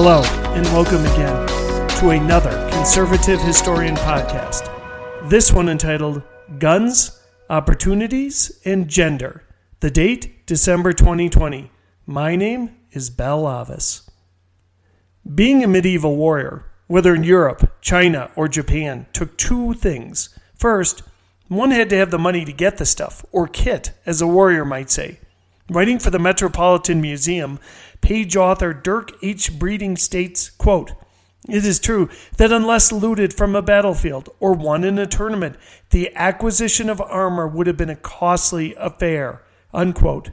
Hello, and welcome again to another Conservative Historian podcast. This one entitled Guns, Opportunities, and Gender. The date, December 2020. My name is Bell Avis. Being a medieval warrior, whether in Europe, China, or Japan, took two things. First, one had to have the money to get the stuff, or kit, as a warrior might say. Writing for the Metropolitan Museum, page author Dirk H. Breiding states, quote, it is true that unless looted from a battlefield or won in a tournament, the acquisition of armor would have been a costly affair. Unquote.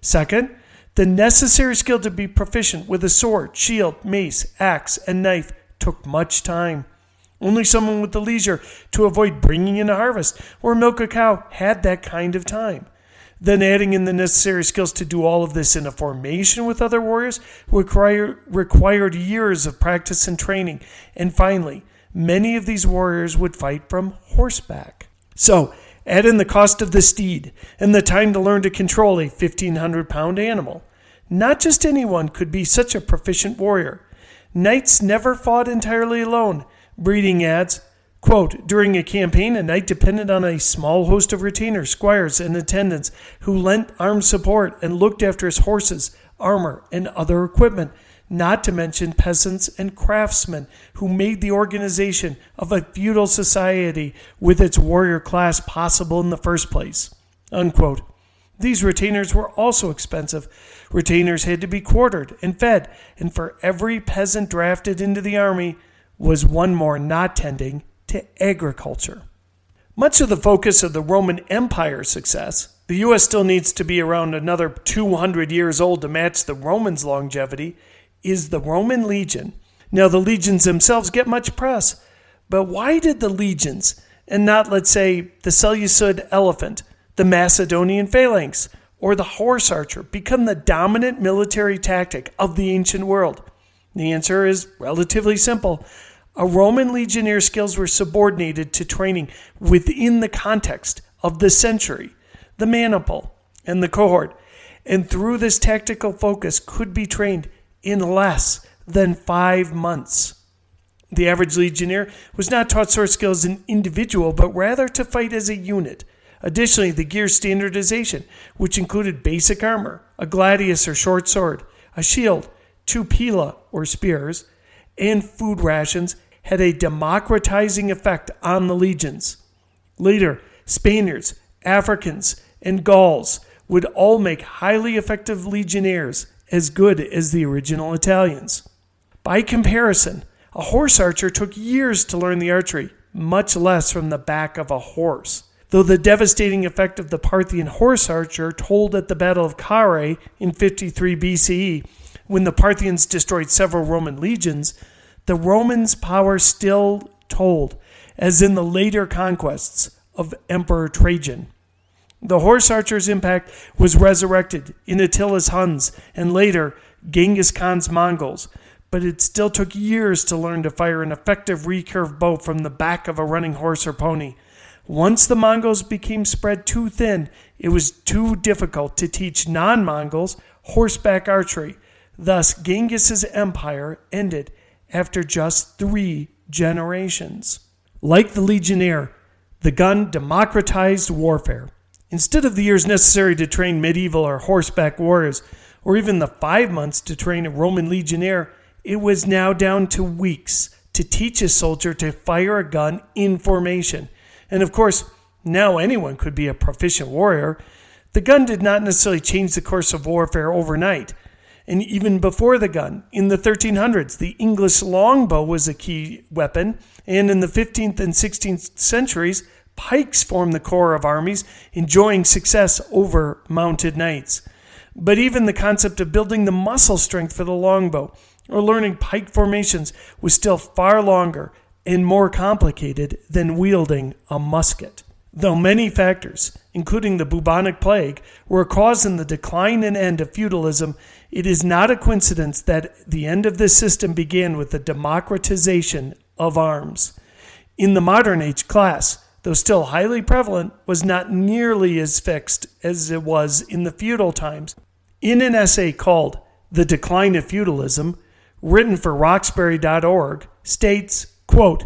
Second, the necessary skill to be proficient with a sword, shield, mace, axe, and knife took much time. Only someone with the leisure to avoid bringing in a harvest or milk a cow had that kind of time. Then adding in the necessary skills to do all of this in a formation with other warriors require, required years of practice and training. And finally, many of these warriors would fight from horseback. So, add in the cost of the steed and the time to learn to control a 1500 pound animal. Not just anyone could be such a proficient warrior. Knights never fought entirely alone. Breiding adds, quote, during a campaign, a knight depended on a small host of retainers, squires, and attendants who lent armed support and looked after his horses, armor, and other equipment, not to mention peasants and craftsmen who made the organization of a feudal society with its warrior class possible in the first place. Unquote. These retainers were also expensive. Retainers had to be quartered and fed, and for every peasant drafted into the army was one more not tending to agriculture. Much of the focus of the Roman Empire's success, the U.S. still needs to be around another 200 years old to match the Romans' longevity, is the Roman legion. Now, the legions themselves get much press, but why did the legions, and not, let's say, the Seleucid elephant, the Macedonian phalanx, or the horse archer become the dominant military tactic of the ancient world? The answer is relatively simple. A Roman legionnaire skills were subordinated to training within the context of the century, the maniple, and the cohort, and through this tactical focus could be trained in less than five months. The average legionnaire was not taught sword skills as an individual, but rather to fight as a unit, Additionally, the gear standardization, which included basic armor, a gladius or short sword, a shield, two pila or spears, and food rations, had a democratizing effect on the legions. Later, Spaniards, Africans, and Gauls would all make highly effective legionnaires as good as the original Italians. By comparison, a horse archer took years to learn the archery, much less from the back of a horse though the devastating effect of the Parthian horse archer told at the Battle of Carrhae in 53 BCE, when the Parthians destroyed several Roman legions, the Romans' power still told, as in the later conquests of Emperor Trajan. The horse archer's impact was resurrected in Attila's Huns and later Genghis Khan's Mongols, but it still took years to learn to fire an effective recurve bow from the back of a running horse or pony. Once the Mongols became spread too thin, it was too difficult to teach non Mongols horseback archery. Thus, Genghis's empire ended after just three generations. Like the legionnaire, the gun democratized warfare. Instead of the years necessary to train medieval or horseback warriors, or even the five months to train a Roman legionnaire, it was now down to weeks to teach a soldier to fire a gun in formation. And of course, now anyone could be a proficient warrior. The gun did not necessarily change the course of warfare overnight. And even before the gun, in the 1300s, the English longbow was a key weapon. And in the 15th and 16th centuries, pikes formed the core of armies, enjoying success over mounted knights. But even the concept of building the muscle strength for the longbow or learning pike formations was still far longer and more complicated than wielding a musket. Though many factors, including the bubonic plague, were a cause in the decline and end of feudalism, it is not a coincidence that the end of this system began with the democratization of arms. In the modern age, class, though still highly prevalent, was not nearly as fixed as it was in the feudal times. In an essay called The Decline of Feudalism, written for Roxbury.org, states, quote,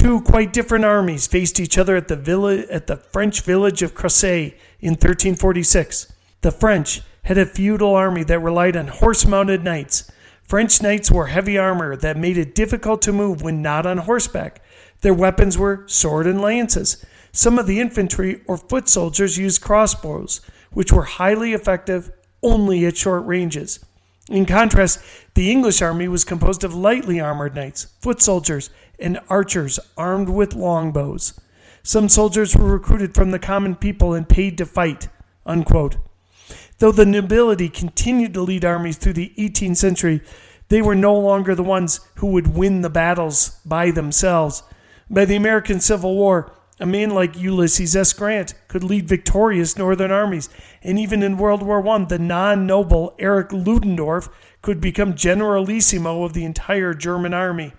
Two quite different armies faced each other at the, village, at the French village of Crécy in 1346. The French had a feudal army that relied on horse mounted knights. French knights wore heavy armor that made it difficult to move when not on horseback. Their weapons were sword and lances. Some of the infantry or foot soldiers used crossbows, which were highly effective only at short ranges. In contrast, the English army was composed of lightly armored knights, foot soldiers, and archers armed with longbows. Some soldiers were recruited from the common people and paid to fight. Unquote. Though the nobility continued to lead armies through the 18th century, they were no longer the ones who would win the battles by themselves. By the American Civil War, a man like Ulysses S. Grant could lead victorious northern armies, and even in World War I, the non noble Erich Ludendorff could become generalissimo of the entire German army.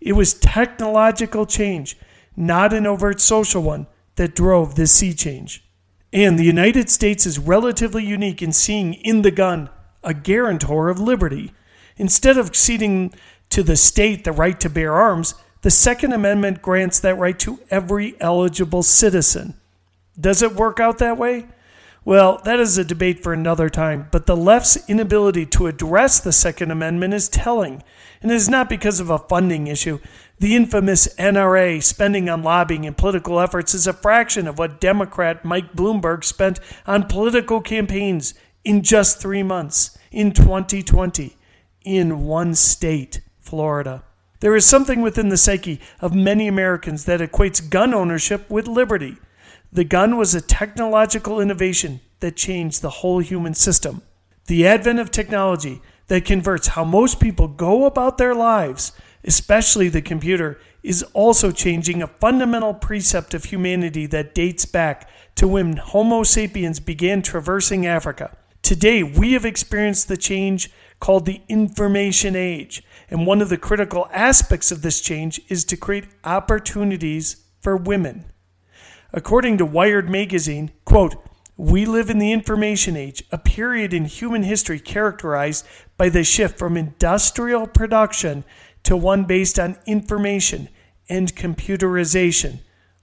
It was technological change, not an overt social one, that drove this sea change. And the United States is relatively unique in seeing in the gun a guarantor of liberty. Instead of ceding to the state the right to bear arms, the Second Amendment grants that right to every eligible citizen. Does it work out that way? Well, that is a debate for another time, but the left's inability to address the Second Amendment is telling, and it is not because of a funding issue. The infamous NRA spending on lobbying and political efforts is a fraction of what Democrat Mike Bloomberg spent on political campaigns in just three months in 2020 in one state, Florida. There is something within the psyche of many Americans that equates gun ownership with liberty. The gun was a technological innovation that changed the whole human system. The advent of technology that converts how most people go about their lives, especially the computer, is also changing a fundamental precept of humanity that dates back to when Homo sapiens began traversing Africa. Today, we have experienced the change called the information age. And one of the critical aspects of this change is to create opportunities for women. According to Wired magazine, quote, we live in the information age, a period in human history characterized by the shift from industrial production to one based on information and computerization.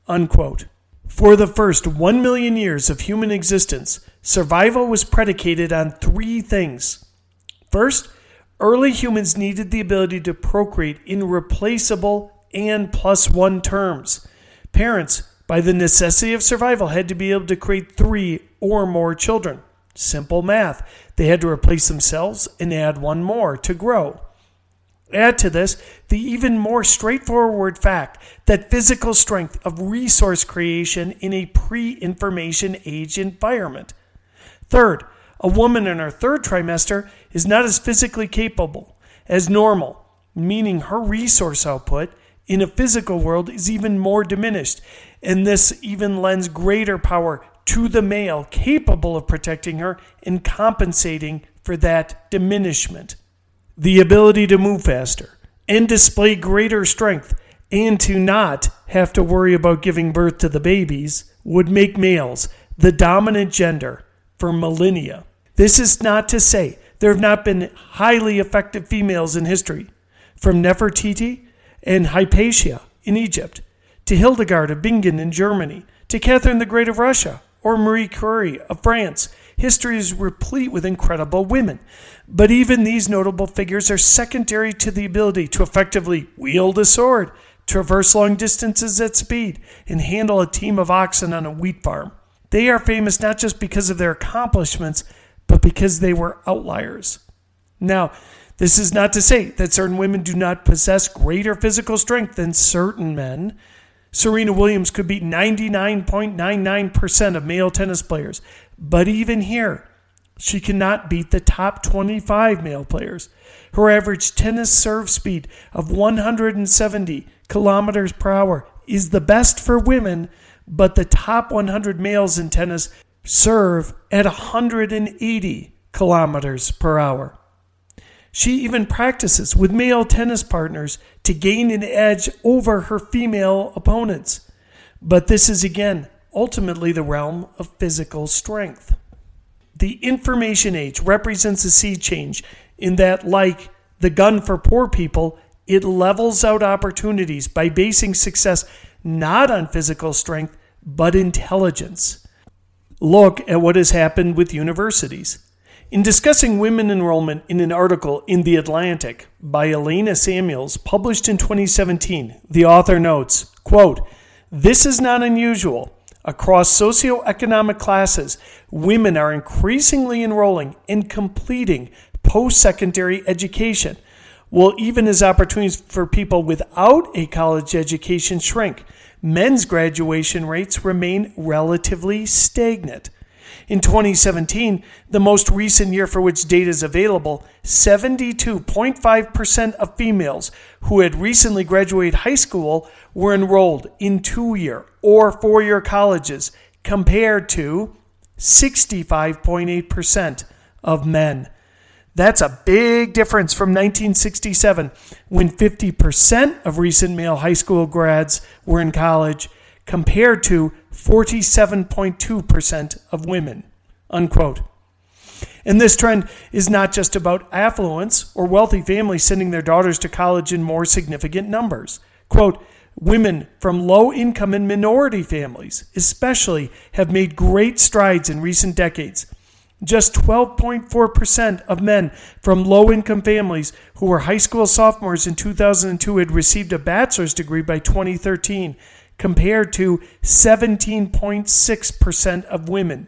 Unquote. For the first one million years of human existence, survival was predicated on three things First, early humans needed the ability to procreate in replaceable and plus one terms. Parents, by the necessity of survival, had to be able to create three or more children. Simple math. They had to replace themselves and add one more to grow. Add to this the even more straightforward fact that physical strength of resource creation in a pre information age environment. Third, a woman in her third trimester is not as physically capable as normal, meaning her resource output in a physical world is even more diminished. And this even lends greater power to the male capable of protecting her and compensating for that diminishment. The ability to move faster and display greater strength and to not have to worry about giving birth to the babies would make males the dominant gender for millennia. This is not to say there have not been highly effective females in history, from Nefertiti and Hypatia in Egypt, to Hildegard of Bingen in Germany, to Catherine the Great of Russia, or Marie Curie of France. History is replete with incredible women. But even these notable figures are secondary to the ability to effectively wield a sword, traverse long distances at speed, and handle a team of oxen on a wheat farm. They are famous not just because of their accomplishments, but because they were outliers. Now, this is not to say that certain women do not possess greater physical strength than certain men. Serena Williams could beat 99.99% of male tennis players, but even here, she cannot beat the top 25 male players. Her average tennis serve speed of 170 kilometers per hour is the best for women, but the top 100 males in tennis serve at 180 kilometers per hour. She even practices with male tennis partners to gain an edge over her female opponents. But this is again ultimately the realm of physical strength. The information age represents a sea change in that, like the gun for poor people, it levels out opportunities by basing success not on physical strength, but intelligence. Look at what has happened with universities. In discussing women enrollment in an article in The Atlantic by Elena Semuels, published in 2017, the author notes, quote, This is not unusual. Across socioeconomic classes, women are increasingly enrolling and completing post secondary education. Well, even as opportunities for people without a college education shrink, men's graduation rates remain relatively stagnant. In 2017, the most recent year for which data is available, 72.5% of females who had recently graduated high school were enrolled in two year or four year colleges, compared to 65.8% of men. That's a big difference from 1967, when 50% of recent male high school grads were in college, compared to 47.2% of women. Unquote. And this trend is not just about affluence or wealthy families sending their daughters to college in more significant numbers. Quote, Women from low income and minority families, especially, have made great strides in recent decades. Just 12.4% of men from low income families who were high school sophomores in 2002 had received a bachelor's degree by 2013, compared to 17.6% of women.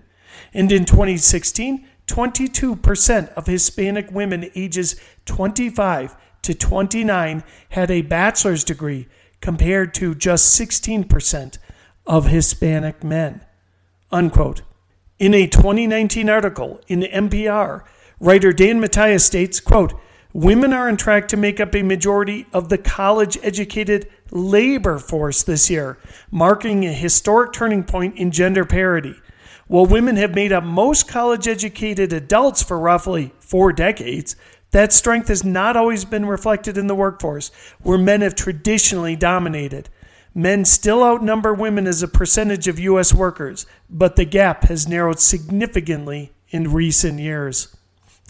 And in 2016, 22% of Hispanic women ages 25 to 29 had a bachelor's degree, compared to just 16% of Hispanic men. Unquote. In a 2019 article in NPR, writer Dan Matthias states, quote, Women are on track to make up a majority of the college educated labor force this year, marking a historic turning point in gender parity. While women have made up most college educated adults for roughly four decades, that strength has not always been reflected in the workforce, where men have traditionally dominated. Men still outnumber women as a percentage of U.S. workers, but the gap has narrowed significantly in recent years.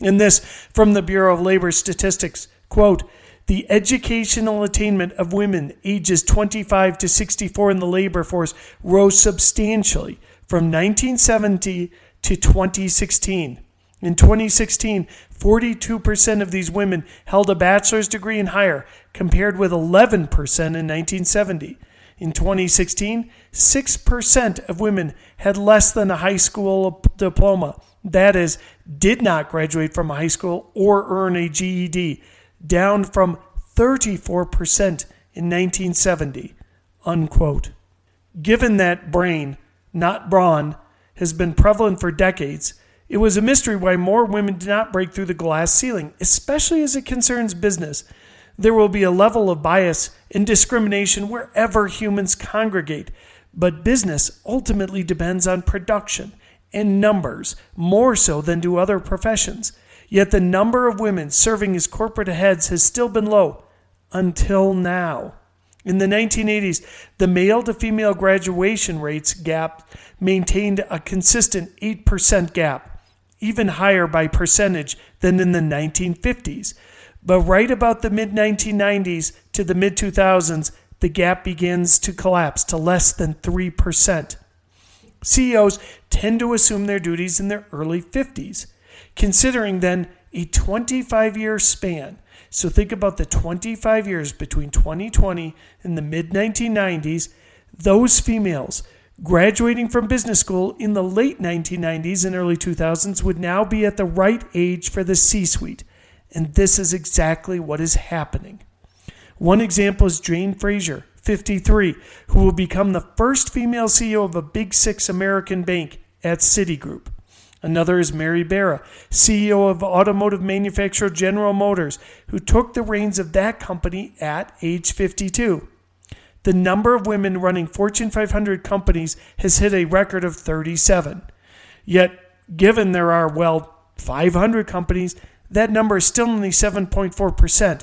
And this from the Bureau of Labor Statistics quote, the educational attainment of women ages 25 to 64 in the labor force rose substantially from 1970 to 2016. In 2016, 42% of these women held a bachelor's degree and higher, compared with 11% in 1970. In 2016, 6% of women had less than a high school diploma, that is, did not graduate from high school or earn a GED, down from 34% in 1970. Unquote. Given that brain, not brawn, has been prevalent for decades, it was a mystery why more women did not break through the glass ceiling, especially as it concerns business. There will be a level of bias and discrimination wherever humans congregate, but business ultimately depends on production and numbers more so than do other professions. Yet the number of women serving as corporate heads has still been low until now. In the 1980s, the male to female graduation rates gap maintained a consistent 8% gap, even higher by percentage than in the 1950s. But right about the mid 1990s to the mid 2000s, the gap begins to collapse to less than 3%. CEOs tend to assume their duties in their early 50s, considering then a 25 year span. So think about the 25 years between 2020 and the mid 1990s. Those females graduating from business school in the late 1990s and early 2000s would now be at the right age for the C suite. And this is exactly what is happening. One example is Jane Fraser, 53, who will become the first female CEO of a Big Six American bank at Citigroup. Another is Mary Barra, CEO of automotive manufacturer General Motors, who took the reins of that company at age 52. The number of women running Fortune 500 companies has hit a record of 37. Yet, given there are, well, 500 companies, that number is still only 7.4%,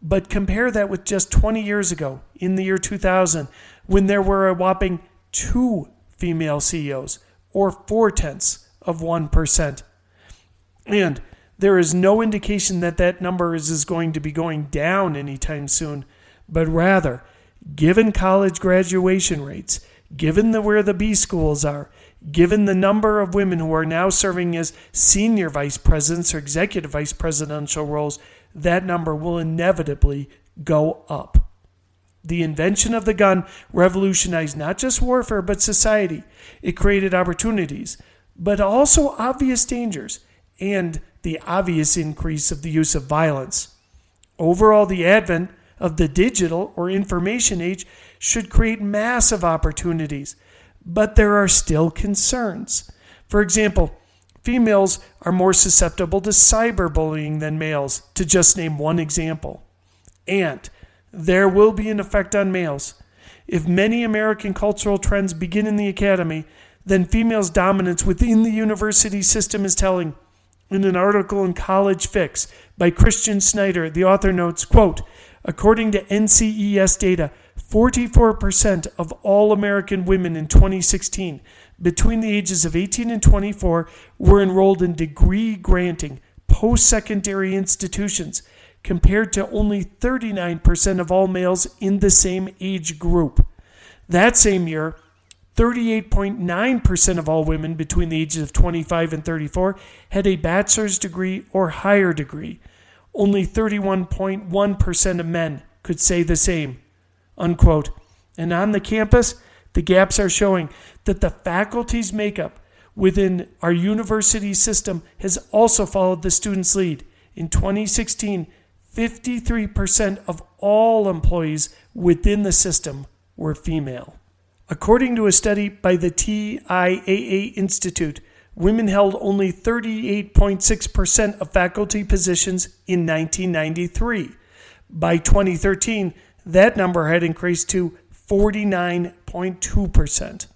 but compare that with just 20 years ago, in the year 2000, when there were a whopping two female CEOs, or four tenths of 1%. And there is no indication that that number is, is going to be going down anytime soon, but rather, given college graduation rates, given the, where the B schools are, given the number of women who are now serving as senior vice presidents or executive vice presidential roles, that number will inevitably go up. The invention of the gun revolutionized not just warfare but society. It created opportunities, but also obvious dangers and the obvious increase of the use of violence. Overall, the advent of the digital or information age should create massive opportunities, but there are still concerns. For example, females are more susceptible to cyberbullying than males, to just name one example. And there will be an effect on males. If many American cultural trends begin in the academy, then females' dominance within the university system is telling. In an article in College Fix by Christian Schneider, the author notes, quote, according to NCES data, 44% of all American women in 2016 between the ages of 18 and 24 were enrolled in degree granting post secondary institutions compared to only 39% of all males in the same age group. That same year, 38.9% of all women between the ages of 25 and 34 had a bachelor's degree or higher degree. Only 31.1% of men could say the same. Unquote. And on the campus, the gaps are showing that the faculty's makeup within our university system has also followed the students' lead. In 2016, 53% of all employees within the system were female. According to a study by the TIAA Institute, women held only 38.6% of faculty positions in 1993. By 2013, that number had increased to 49.2%.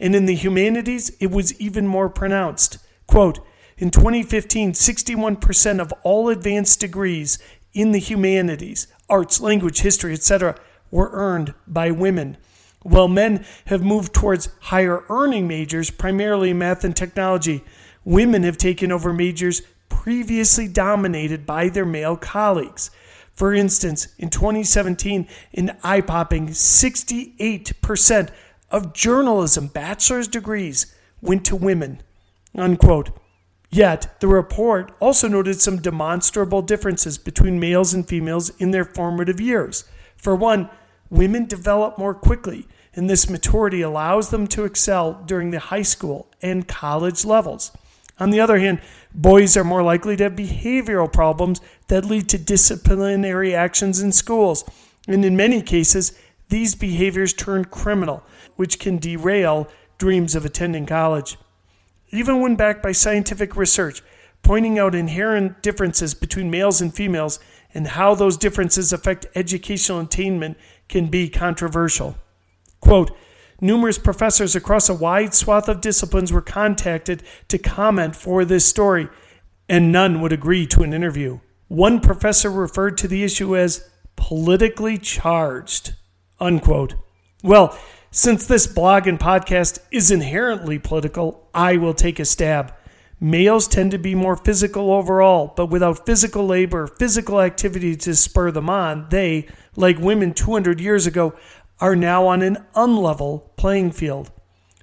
And in the humanities, it was even more pronounced. Quote, in 2015, 61% of all advanced degrees in the humanities, arts, language, history, etc., were earned by women. While men have moved towards higher earning majors, primarily math and technology, women have taken over majors previously dominated by their male colleagues. For instance, in 2017, an eye popping 68% of journalism bachelor's degrees went to women. Unquote. Yet, the report also noted some demonstrable differences between males and females in their formative years. For one, women develop more quickly, and this maturity allows them to excel during the high school and college levels. On the other hand, boys are more likely to have behavioral problems that lead to disciplinary actions in schools. And in many cases, these behaviors turn criminal, which can derail dreams of attending college even when backed by scientific research, pointing out inherent differences between males and females and how those differences affect educational attainment can be controversial. Quote, Numerous professors across a wide swath of disciplines were contacted to comment for this story, and none would agree to an interview. One professor referred to the issue as politically charged. Unquote. Well, since this blog and podcast is inherently political, I will take a stab. Males tend to be more physical overall, but without physical labor, physical activity to spur them on, they, like women 200 years ago, are now on an unlevel playing field.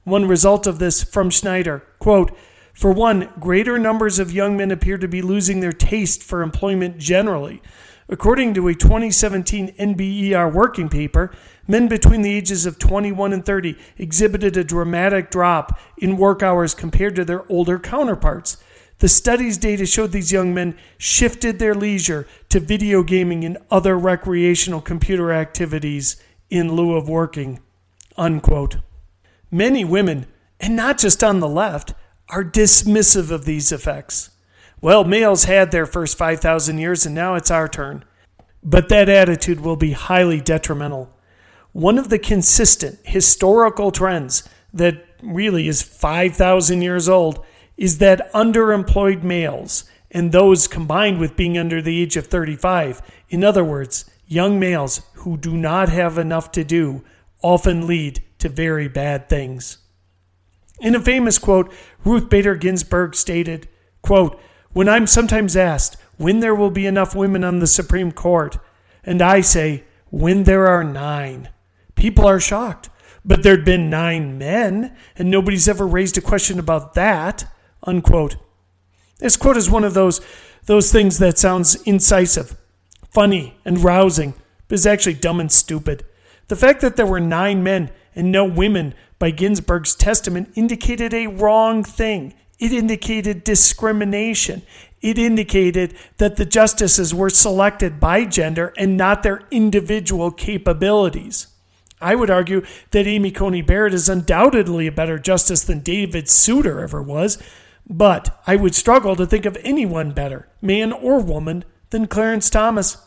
One result of this from Schneider quote, For one, greater numbers of young men appear to be losing their taste for employment generally. According to a 2017 NBER working paper, men between the ages of 21 and 30 exhibited a dramatic drop in work hours compared to their older counterparts. The study's data showed these young men shifted their leisure to video gaming and other recreational computer activities in lieu of working. Unquote. Many women, and not just on the left, are dismissive of these effects. Well, males had their first 5,000 years and now it's our turn. But that attitude will be highly detrimental. One of the consistent historical trends that really is 5,000 years old is that underemployed males, and those combined with being under the age of 35, in other words, young males who do not have enough to do, often lead to very bad things. In a famous quote, Ruth Bader Ginsburg stated, quote, When I'm sometimes asked when there will be enough women on the Supreme Court, and I say, when there are nine, people are shocked. But there'd been nine men, and nobody's ever raised a question about that. Unquote. This quote is one of those, those things that sounds incisive, funny, and rousing, but is actually dumb and stupid. The fact that there were nine men and no women by Ginsburg's testament indicated a wrong thing. It indicated discrimination. It indicated that the justices were selected by gender and not their individual capabilities. I would argue that Amy Coney Barrett is undoubtedly a better justice than David Souter ever was, but I would struggle to think of anyone better, man or woman, than Clarence Thomas.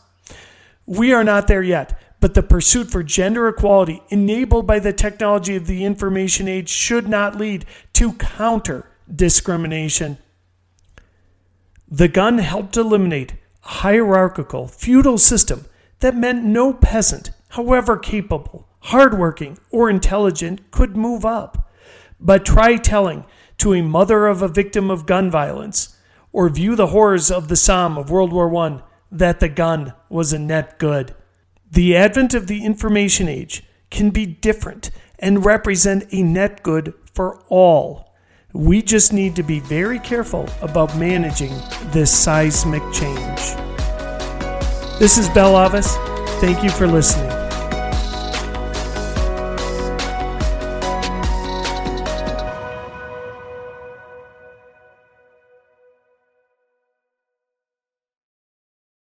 We are not there yet, but the pursuit for gender equality enabled by the technology of the information age should not lead to counter discrimination. The gun helped eliminate a hierarchical, feudal system that meant no peasant, however capable, hardworking, or intelligent, could move up. But try telling to a mother of a victim of gun violence, or view the horrors of the Somme of World War I, that the gun was a net good. The advent of the information age can be different and represent a net good for all. We just need to be very careful about managing this seismic change. This is Bell Avis. Thank you for listening.